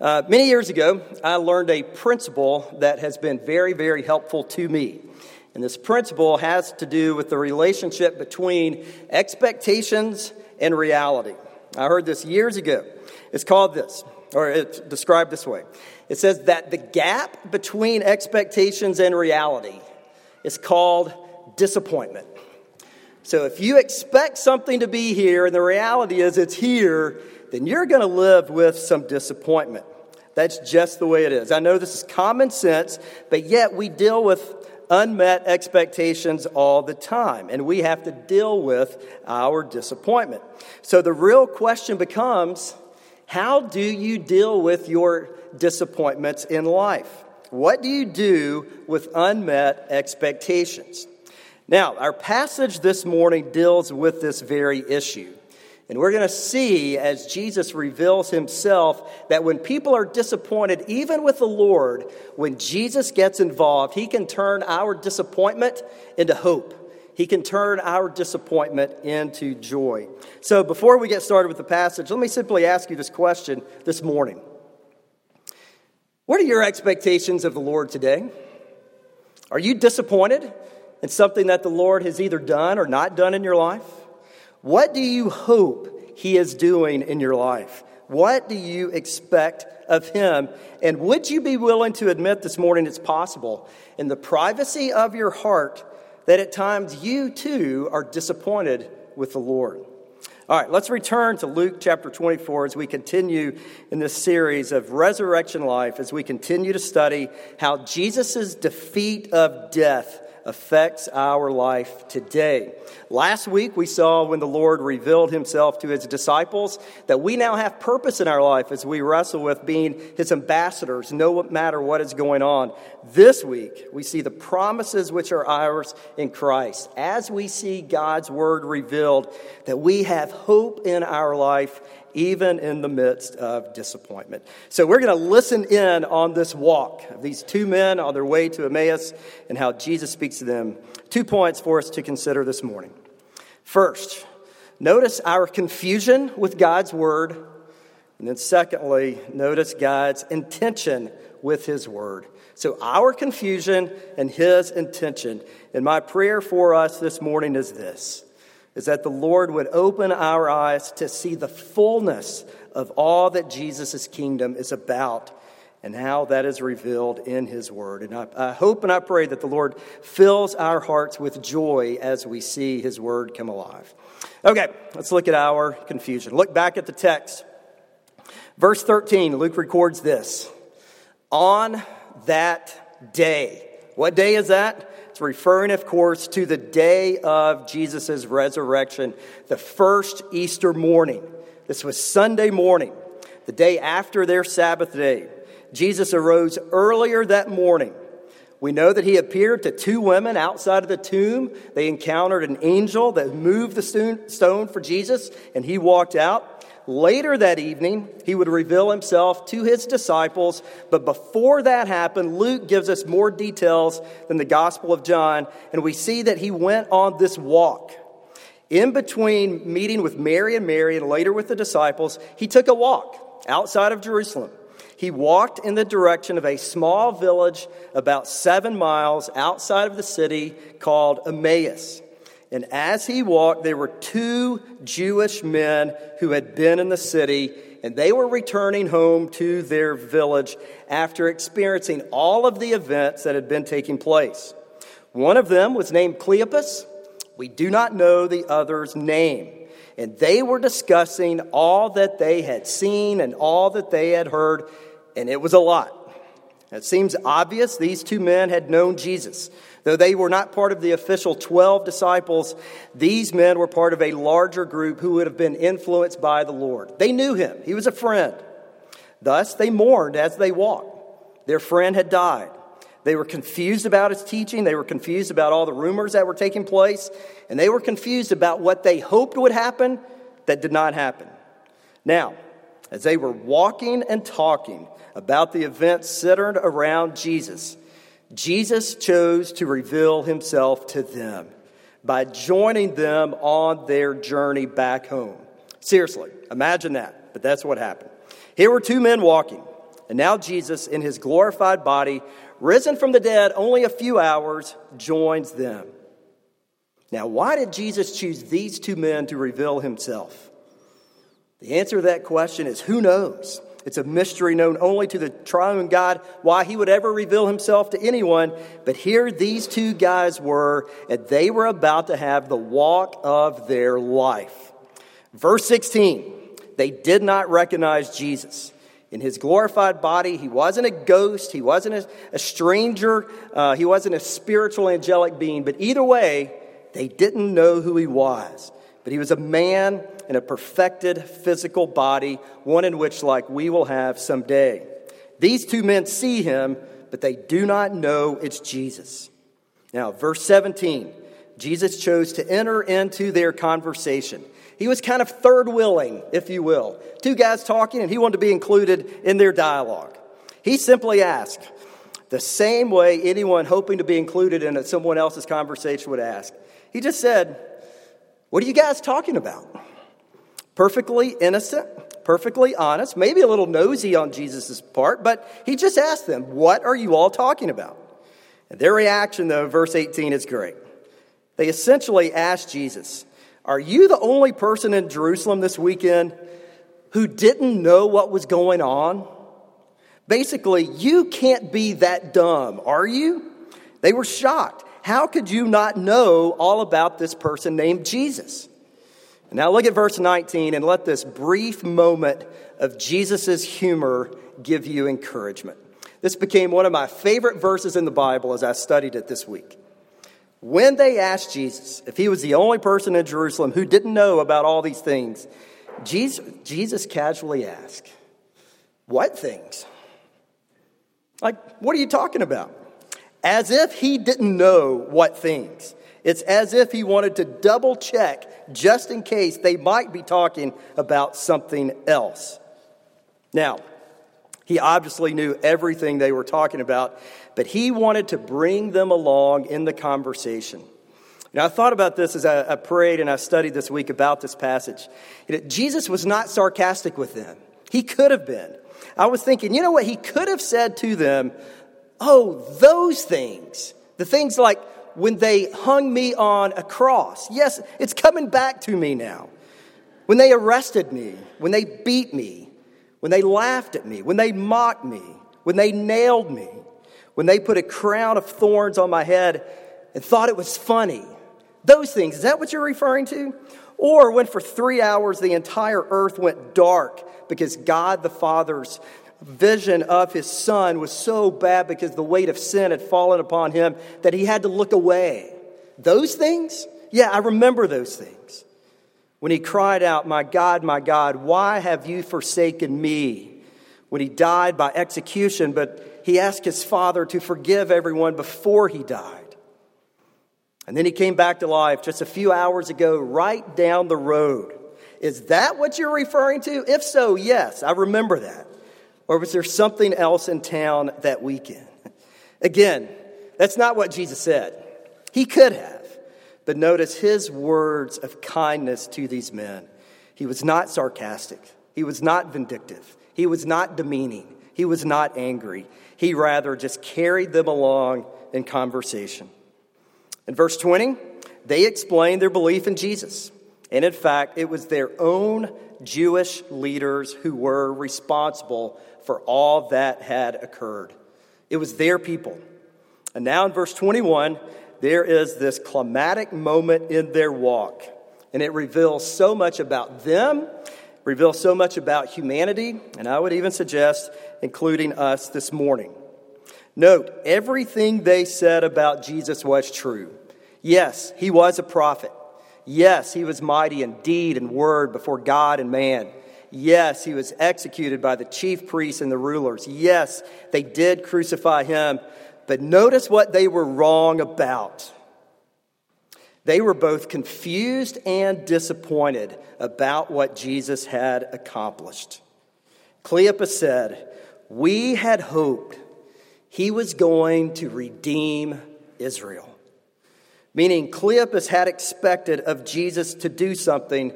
Uh, many years ago, I learned a principle that has been very, very helpful to me. And this principle has to do with the relationship between expectations and reality. I heard this years ago. It's called this, or it's described this way. It says that the gap between expectations and reality is called disappointment. So if you expect something to be here and the reality is it's here, then you're going to live with some disappointment. That's just the way it is. I know this is common sense, but yet we deal with unmet expectations all the time, and we have to deal with our disappointment. So the real question becomes how do you deal with your disappointments in life? What do you do with unmet expectations? Now, our passage this morning deals with this very issue. And we're going to see as Jesus reveals himself that when people are disappointed, even with the Lord, when Jesus gets involved, he can turn our disappointment into hope. He can turn our disappointment into joy. So before we get started with the passage, let me simply ask you this question this morning What are your expectations of the Lord today? Are you disappointed in something that the Lord has either done or not done in your life? What do you hope He is doing in your life? What do you expect of Him? And would you be willing to admit this morning it's possible in the privacy of your heart that at times you too are disappointed with the Lord? All right, let's return to Luke chapter 24 as we continue in this series of resurrection life, as we continue to study how Jesus' defeat of death affects our life today. Last week, we saw when the Lord revealed himself to his disciples that we now have purpose in our life as we wrestle with being his ambassadors, no matter what is going on. This week, we see the promises which are ours in Christ. As we see God's word revealed, that we have hope in our life even in the midst of disappointment. So, we're going to listen in on this walk of these two men on their way to Emmaus and how Jesus speaks to them. Two points for us to consider this morning. First, notice our confusion with God's word. And then, secondly, notice God's intention with his word. So, our confusion and his intention. And my prayer for us this morning is this is that the Lord would open our eyes to see the fullness of all that Jesus' kingdom is about and how that is revealed in His Word. And I, I, hope and I pray that the Lord fills our hearts with joy as we see His Word come alive. Okay, let's look at our confusion. Look back at the text. Verse 13, Luke records this On that day, what day is that? It's referring, of course, to the day of Jesus' resurrection, the first Easter morning. This was Sunday morning, the day after their Sabbath day. Jesus arose earlier that morning. We know that he appeared to two women outside of the tomb. They encountered an angel that moved the stone for Jesus, and he walked out. Later that evening, he would reveal himself to his disciples, but before that happened, Luke gives us more details than the Gospel of John, and we see that he went on this walk. In between meeting with Mary and Mary and later with the disciples, he took a walk outside of Jerusalem. He walked in the direction of a small village about seven miles outside of the city called Emmaus. And as he walked, there were two Jewish men who had been in the city, and they were returning home to their village after experiencing all of the events that had been taking place. One of them was named Cleopas. We do not know the other's name. And they were discussing all that they had seen and all that they had heard, and it was a lot. It seems obvious these two men had known Jesus. Though they were not part of the official 12 disciples, these men were part of a larger group who would have been influenced by the Lord. They knew him, he was a friend. Thus, they mourned as they walked. Their friend had died. They were confused about his teaching. They were confused about all the rumors that were taking place. And they were confused about what they hoped would happen that did not happen. Now, as they were walking and talking about the events centered around Jesus, Jesus chose to reveal himself to them by joining them on their journey back home. Seriously, imagine that, but that's what happened. Here were two men walking. And now Jesus, in his glorified body, risen from the dead only a few hours, joins them. Now, why did Jesus choose these two men to reveal himself? The answer to that question is who knows? It's a mystery known only to the triune God why he would ever reveal himself to anyone. But here these two guys were, and they were about to have the walk of their life. Verse 16 they did not recognize Jesus. In his glorified body, he wasn't a ghost, he wasn't a, stranger, uh, he wasn't a spiritual angelic being, but either way, they didn't know who he was. But he was a man in a perfected physical body, one in which, like we will have someday. These two men see him, but they do not know it's Jesus. Now, verse 17 Jesus chose to enter into their conversation. He was kind of third willing, if you will. Two guys talking, and he wanted to be included in their dialogue. He simply asked, the same way anyone hoping to be included in someone else's conversation would ask. He just said, What are you guys talking about? Perfectly innocent, perfectly honest, maybe a little nosy on Jesus' part, but he just asked them, What are you all talking about? And their reaction, though, verse 18 is great. They essentially asked Jesus, Are you the only person in Jerusalem this weekend who didn't know what was going on? Basically, you can't be that dumb, are you? They were shocked. How could you not know all about this person named Jesus? Now look at verse 19 and let this brief moment of Jesus' humor give you encouragement. This became one of my favorite verses in the Bible as I studied it this week. When they asked Jesus if he was the only person in Jerusalem who didn't know about all these things, Jesus, Jesus casually asked, What things? Like, what are you talking about? As if he didn't know what things. It's as if he wanted to double check just in case they might be talking about something else. Now, he obviously knew everything they were talking about, but he wanted to bring them along in the conversation. Now, I thought about this as I, prayed and I studied this week about this passage. Jesus was not sarcastic with them. He could have been. I was thinking, you know what? He could have said to them, Oh, those things. The things like when they hung me on a cross. Yes, it's coming back to me now. When they arrested me, when they beat me, when they laughed at me, when they mocked me, when they nailed me, when they put a crown of thorns on my head and thought it was funny. Those things, is that what you're referring to? Or when for three hours the entire earth went dark because God the Father's vision of his son was so bad because the weight of sin had fallen upon him that he had to look away. Those things? Yeah, I remember those things. When he cried out, My God, my God, why have you forsaken me? When he died by execution, but he asked his father to forgive everyone before he died. And then he came back to life just a few hours ago, right down the road. Is that what you're referring to? If so, yes, I remember that. Or was there something else in town that weekend? Again, that's not what Jesus said. He could have. But notice his words of kindness to these men. He was not sarcastic, he was not vindictive, he was not demeaning, he was not angry. He rather just carried them along in conversation. In verse 20, they explained their belief in Jesus. And in fact, it was their own Jewish leaders who were responsible for all that had occurred. It was their people. And now in verse 21, there is this climatic moment in their walk. And it reveals so much about them, reveals so much about humanity, and I would even suggest including us this morning. Note, everything they said about Jesus was true. Yes, he was a prophet. Yes, he was mighty in deed and word before God and man. Yes, he was executed by the chief priests and the rulers. Yes, they did crucify him. But notice what they were wrong about. They were both confused and disappointed about what Jesus had accomplished. Cleopas said, We had hoped he was going to redeem Israel. Meaning, Cleopas had expected of Jesus to do something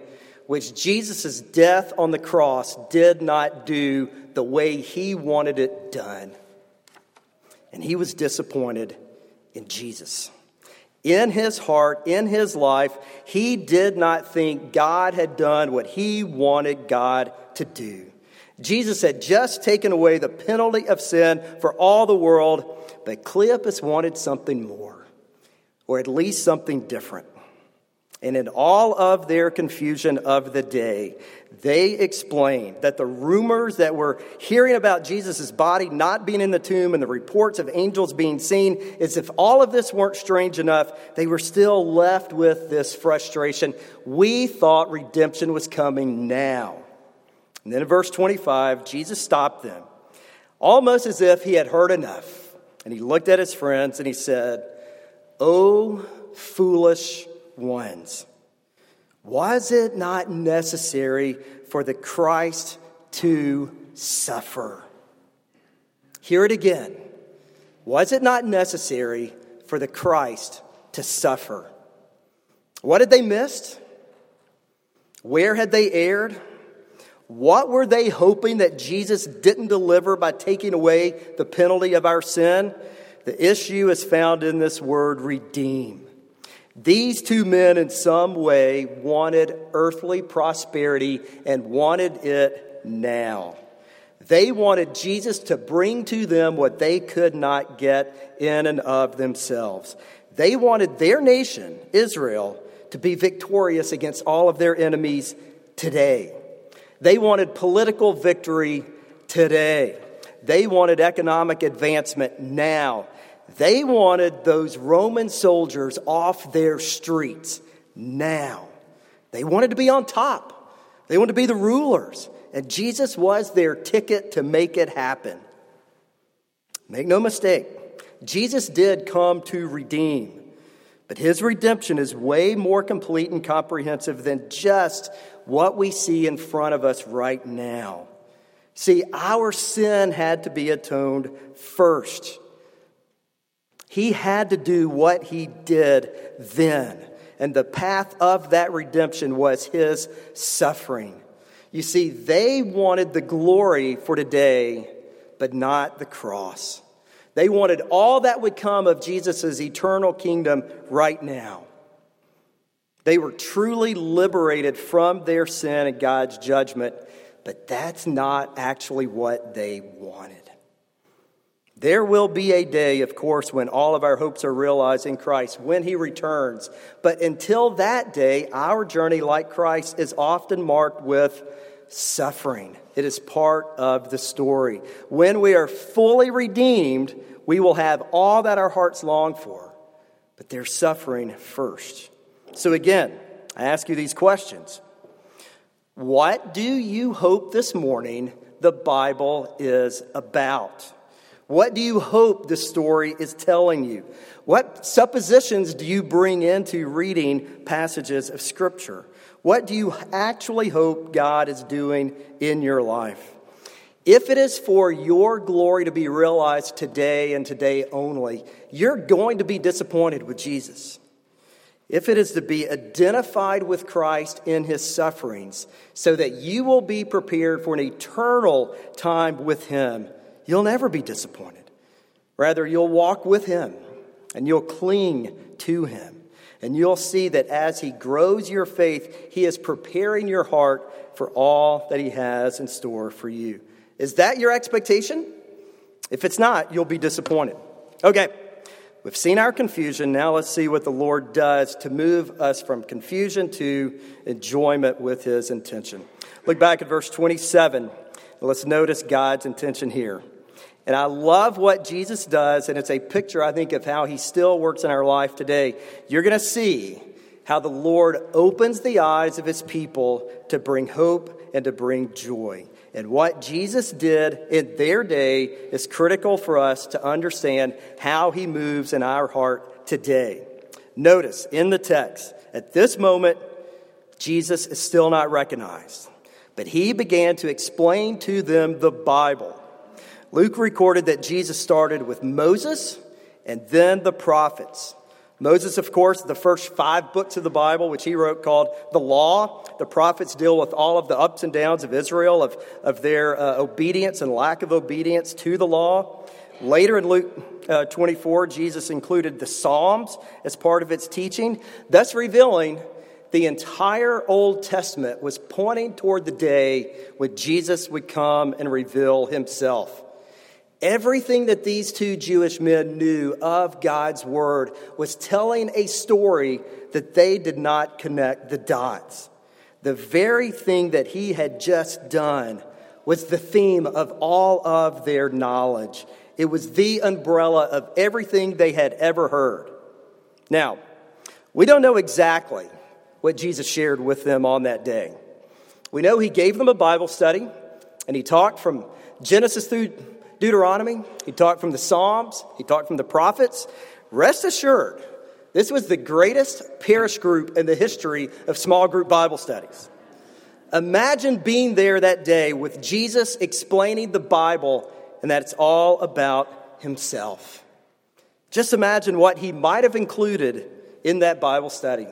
which Jesus' death on the cross did not do the way he wanted it done. And he was disappointed in Jesus. In his heart, in his life, he did not think God had done what he wanted God to do. Jesus had just taken away the penalty of sin for all the world, but Cleopas wanted something more, or at least something different. And in all of their confusion of the day, they explained that the rumors that were hearing about Jesus' body not being in the tomb and the reports of angels being seen, as if all of this weren't strange enough, they were still left with this frustration. We thought redemption was coming now. And then in verse 25, Jesus stopped them, almost as if he had heard enough. And he looked at his friends and he said, Oh, foolish ones. Was it not necessary for the Christ to suffer? Hear it again. Was it not necessary for the Christ to suffer? What had they missed? Where had they erred? What were they hoping that Jesus didn't deliver by taking away the penalty of our sin? The issue is found in this word redeem. These two men, in some way, wanted earthly prosperity and wanted it now. They wanted Jesus to bring to them what they could not get in and of themselves. They wanted their nation, Israel, to be victorious against all of their enemies today. They wanted political victory today. They wanted economic advancement now. They wanted those Roman soldiers off their streets now. They wanted to be on top, they wanted to be the rulers. And Jesus was their ticket to make it happen. Make no mistake, Jesus did come to redeem. But his redemption is way more complete and comprehensive than just what we see in front of us right now. See, our sin had to be atoned first. He had to do what he did then. And the path of that redemption was his suffering. You see, they wanted the glory for today, but not the cross. They wanted all that would come of Jesus' eternal kingdom right now. They were truly liberated from their sin and God's judgment, but that's not actually what they wanted. There will be a day, of course, when all of our hopes are realized in Christ, when He returns. But until that day, our journey, like Christ, is often marked with suffering. It is part of the story. When we are fully redeemed, we will have all that our hearts long for. But there's suffering first. So, again, I ask you these questions What do you hope this morning the Bible is about? What do you hope the story is telling you? What suppositions do you bring into reading passages of Scripture? What do you actually hope God is doing in your life? If it is for your glory to be realized today and today only, you're going to be disappointed with Jesus. If it is to be identified with Christ in his sufferings, so that you will be prepared for an eternal time with him, you'll never be disappointed. Rather, you'll walk with Him and you'll cling to Him. And you'll see that as He grows your faith, He is preparing your heart for all that He has in store for you. Is that your expectation? If it's not, you'll be disappointed. Okay, we've seen our confusion. Now let's see what the Lord does to move us from confusion to enjoyment with His intention. Look back at verse 27. Let's notice God's intention here. And I love what Jesus does, and it's a picture, I think, of how he still works in our life today. You're going to see how the Lord opens the eyes of his people to bring hope and to bring joy. And what Jesus did in their day is critical for us to understand how he moves in our heart today. Notice in the text, at this moment, Jesus is still not recognized, but he began to explain to them the Bible. Luke recorded that Jesus started with Moses and then the prophets. Moses, of course, the first five books of the Bible, which he wrote called the Law. The prophets deal with all of the ups and downs of Israel, of, of their uh, obedience and lack of obedience to the law. Later in Luke uh, 24, Jesus included the Psalms as part of its teaching, thus revealing the entire Old Testament was pointing toward the day when Jesus would come and reveal himself. Everything that these two Jewish men knew of God's word was telling a story that they did not connect the dots. The very thing that he had just done was the theme of all of their knowledge. It was the umbrella of everything they had ever heard. Now, we don't know exactly what Jesus shared with them on that day. We know he gave them a Bible study and he talked from Genesis through Deuteronomy, he talked from the Psalms, he talked from the prophets. Rest assured, this was the greatest parish group in the history of small group Bible studies. Imagine being there that day with Jesus explaining the Bible and that it's all about himself. Just imagine what he might have included in that Bible study.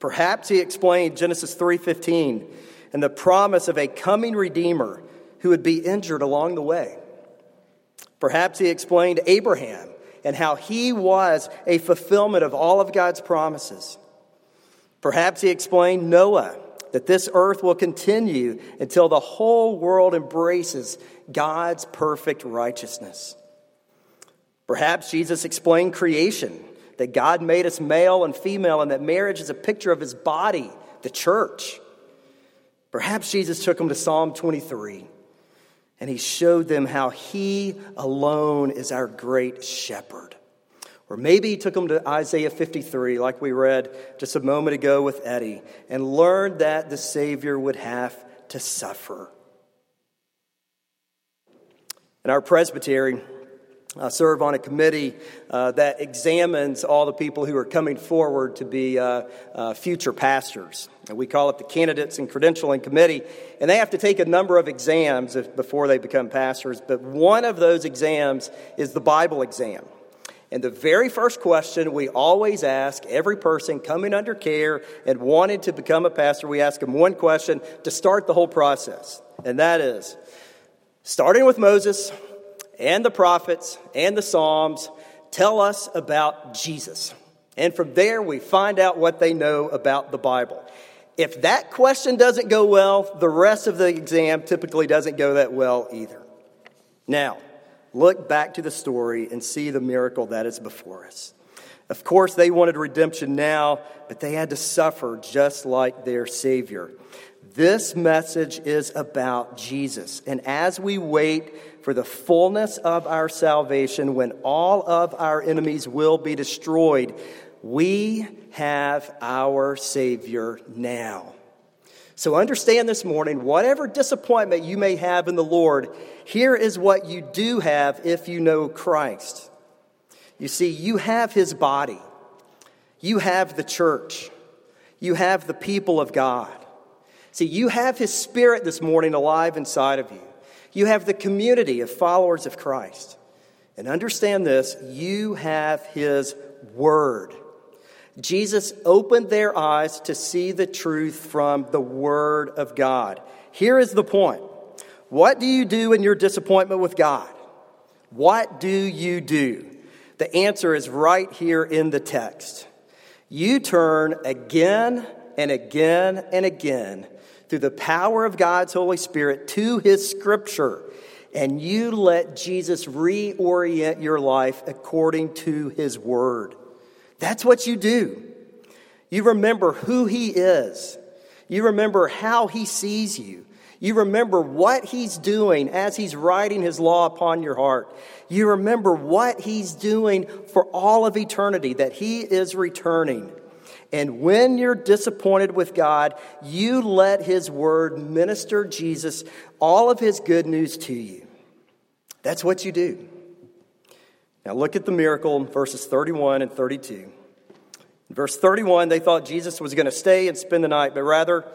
Perhaps he explained Genesis 3:15 and the promise of a coming redeemer who would be injured along the way. Perhaps he explained Abraham and how he was a fulfillment of all of God's promises. Perhaps he explained Noah that this earth will continue until the whole world embraces God's perfect righteousness. Perhaps Jesus explained creation, that God made us male and female, and that marriage is a picture of his body, the church. Perhaps Jesus took him to Psalm 23 and he showed them how he alone is our great shepherd. Or maybe he took them to Isaiah 53, like we read just a moment ago with Eddie, and learned that the Savior would have to suffer. In our presbytery, I serve on a committee uh, that examines all the people who are coming forward to be uh, uh, future pastors. And we call it the Candidates and Credentialing Committee. And they have to take a number of exams if, before they become pastors. But one of those exams is the Bible exam. And the very first question we always ask every person coming under care and wanting to become a pastor, we ask them one question to start the whole process. And that is starting with Moses, and the prophets and the Psalms tell us about Jesus. And from there, we find out what they know about the Bible. If that question doesn't go well, the rest of the exam typically doesn't go that well either. Now, look back to the story and see the miracle that is before us. Of course, they wanted redemption now, but they had to suffer just like their Savior. This message is about Jesus. And as we wait for the fullness of our salvation, when all of our enemies will be destroyed, we have our Savior now. So understand this morning, whatever disappointment you may have in the Lord, here is what you do have if you know Christ. You see, you have His body, you have the church, you have the people of God. See, you have His Spirit this morning alive inside of you. You have the community of followers of Christ. And understand this you have His Word. Jesus opened their eyes to see the truth from the Word of God. Here is the point What do you do in your disappointment with God? What do you do? The answer is right here in the text. You turn again and again and again through the power of God's Holy Spirit to His Scripture, and you let Jesus reorient your life according to His Word. That's what you do. You remember who He is, you remember how He sees you. You remember what he's doing as he's writing his law upon your heart. You remember what he's doing for all of eternity, that he is returning. And when you're disappointed with God, you let His Word minister Jesus, all of His good news to you. That's what you do. Now look at the miracle in verses 31 and 32. In verse 31, they thought Jesus was going to stay and spend the night, but rather,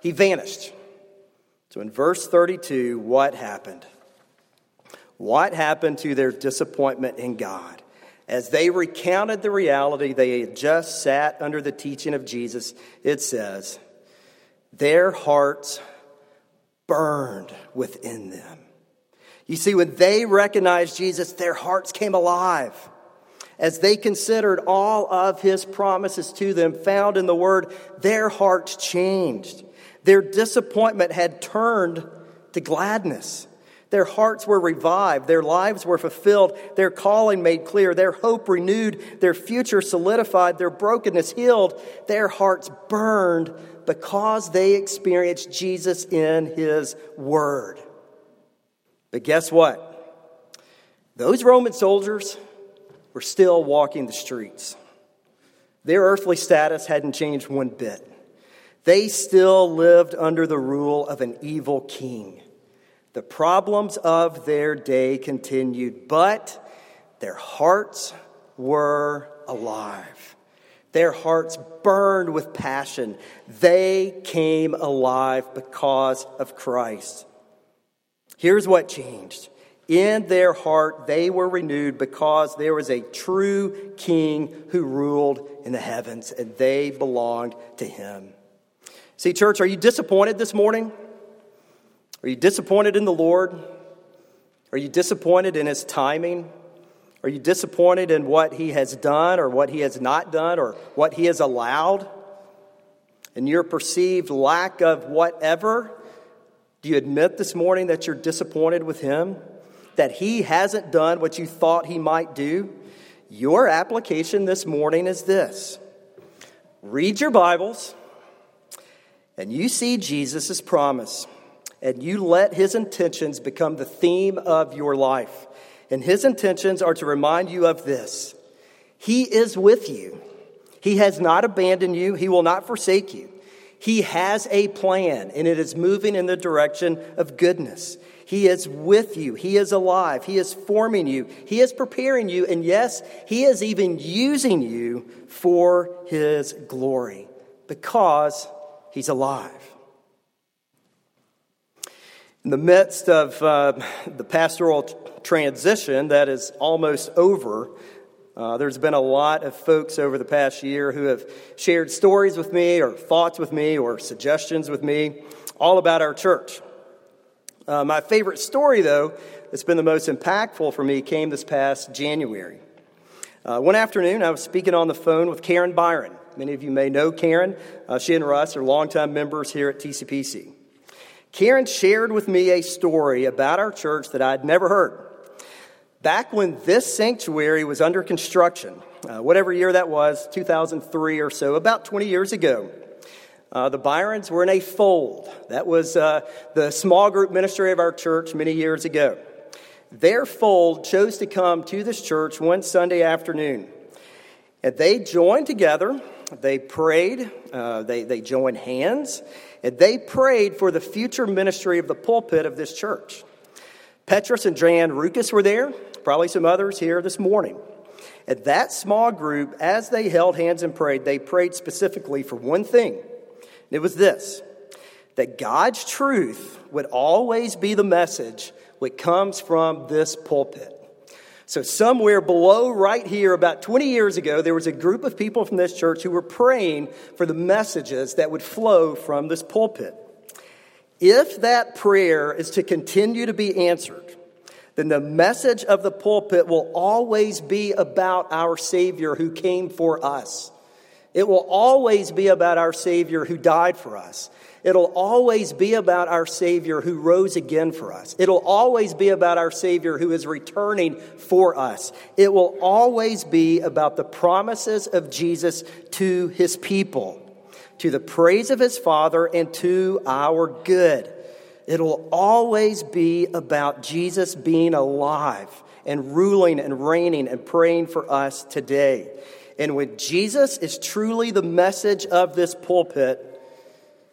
he vanished. So in verse 32, what happened? What happened to their disappointment in God? As they recounted the reality they had just sat under the teaching of Jesus, it says, their hearts burned within them. You see, when they recognized Jesus, their hearts came alive as they considered all of his promises to them found in the word, their hearts changed. Their disappointment had turned to gladness. Their hearts were revived. Their lives were fulfilled. Their calling made clear. Their hope renewed. Their future solidified. Their brokenness healed. Their hearts burned because they experienced Jesus in His Word. But guess what? Those Roman soldiers were still walking the streets. Their earthly status hadn't changed one bit. They still lived under the rule of an evil king. The problems of their day continued, but their hearts were alive. Their hearts burned with passion. They came alive because of Christ. Here's what changed in their heart, they were renewed because there was a true king who ruled in the heavens and they belonged to him. See, church, are you disappointed this morning? Are you disappointed in the Lord? Are you disappointed in his timing? Are you disappointed in what he has done or what he has not done or what he has allowed? In your perceived lack of whatever, do you admit this morning that you're disappointed with him? that he hasn't done what you thought he might do, your application this morning is this read your Bibles, and you see Jesus' promise, and you let his intentions become the theme of your life. And his intentions are to remind you of this He is with you, He has not abandoned you, He will not forsake you. He has a plan, and it is moving in the direction of goodness. He is with you. He is alive. He is forming you. He is preparing you. And yes, He is even using you for His glory because He's alive. In the midst of uh, the pastoral transition that is almost over, uh, there's been a lot of folks over the past year who have shared stories with me, or thoughts with me, or suggestions with me, all about our church. Uh, my favorite story, though, that's been the most impactful for me came this past January. Uh, one afternoon, I was speaking on the phone with Karen Byron. Many of you may know Karen. Uh, she and Russ are longtime members here at TCPC. Karen shared with me a story about our church that I'd never heard. Back when this sanctuary was under construction, uh, whatever year that was, 2003 or so, about 20 years ago, uh, the Byrons were in a fold. That was uh, the small group ministry of our church many years ago. Their fold chose to come to this church one Sunday afternoon. And they joined together, they prayed, uh, they, they joined hands, and they prayed for the future ministry of the pulpit of this church. Petrus and Jan Rukas were there, probably some others here this morning. At that small group, as they held hands and prayed, they prayed specifically for one thing And it was this that God's truth would always be the message that comes from this pulpit. So, somewhere below right here, about 20 years ago, there was a group of people from this church who were praying for the messages that would flow from this pulpit. If that prayer is to continue to be answered, then the message of the pulpit will always be about our Savior who came for us. It will always be about our Savior who died for us. It'll always be about our Savior who rose again for us. It'll always be about our Savior who is returning for us. It will always be about the promises of Jesus to his people, to the praise of his Father, and to our good. It'll always be about Jesus being alive and ruling and reigning and praying for us today. And when Jesus is truly the message of this pulpit,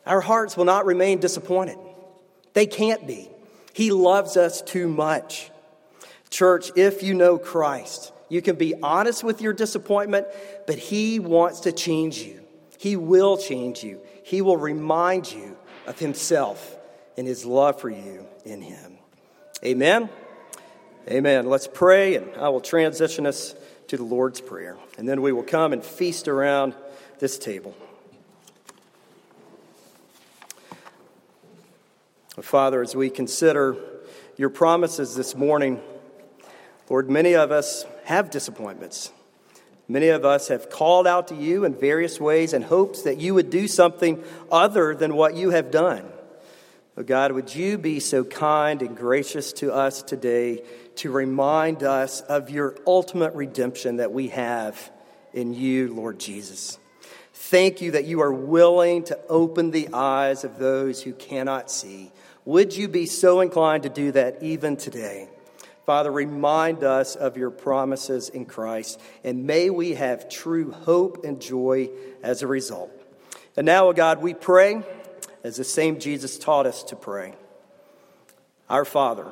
our hearts will not remain disappointed. They can't be. He loves us too much. Church, if you know Christ, you can be honest with your disappointment, but He wants to change you. He will change you. He will remind you of Himself and His love for you in Him. Amen. Amen. Let's pray, and I will transition us to the Lord's Prayer. And then we will come and feast around this table. Father, as we consider your promises this morning, Lord, many of us have disappointments. Many of us have called out to you in various ways in hopes that you would do something other than what you have done. Oh God, would you be so kind and gracious to us today to remind us of your ultimate redemption that we have in you, Lord Jesus. Thank you that you are willing to open the eyes of those who cannot see. Would you be so inclined to do that even today? Father, remind us of your promises in Christ, and may we have true hope and joy as a result. And now, O God, we pray as the same Jesus taught us to pray. Our Father,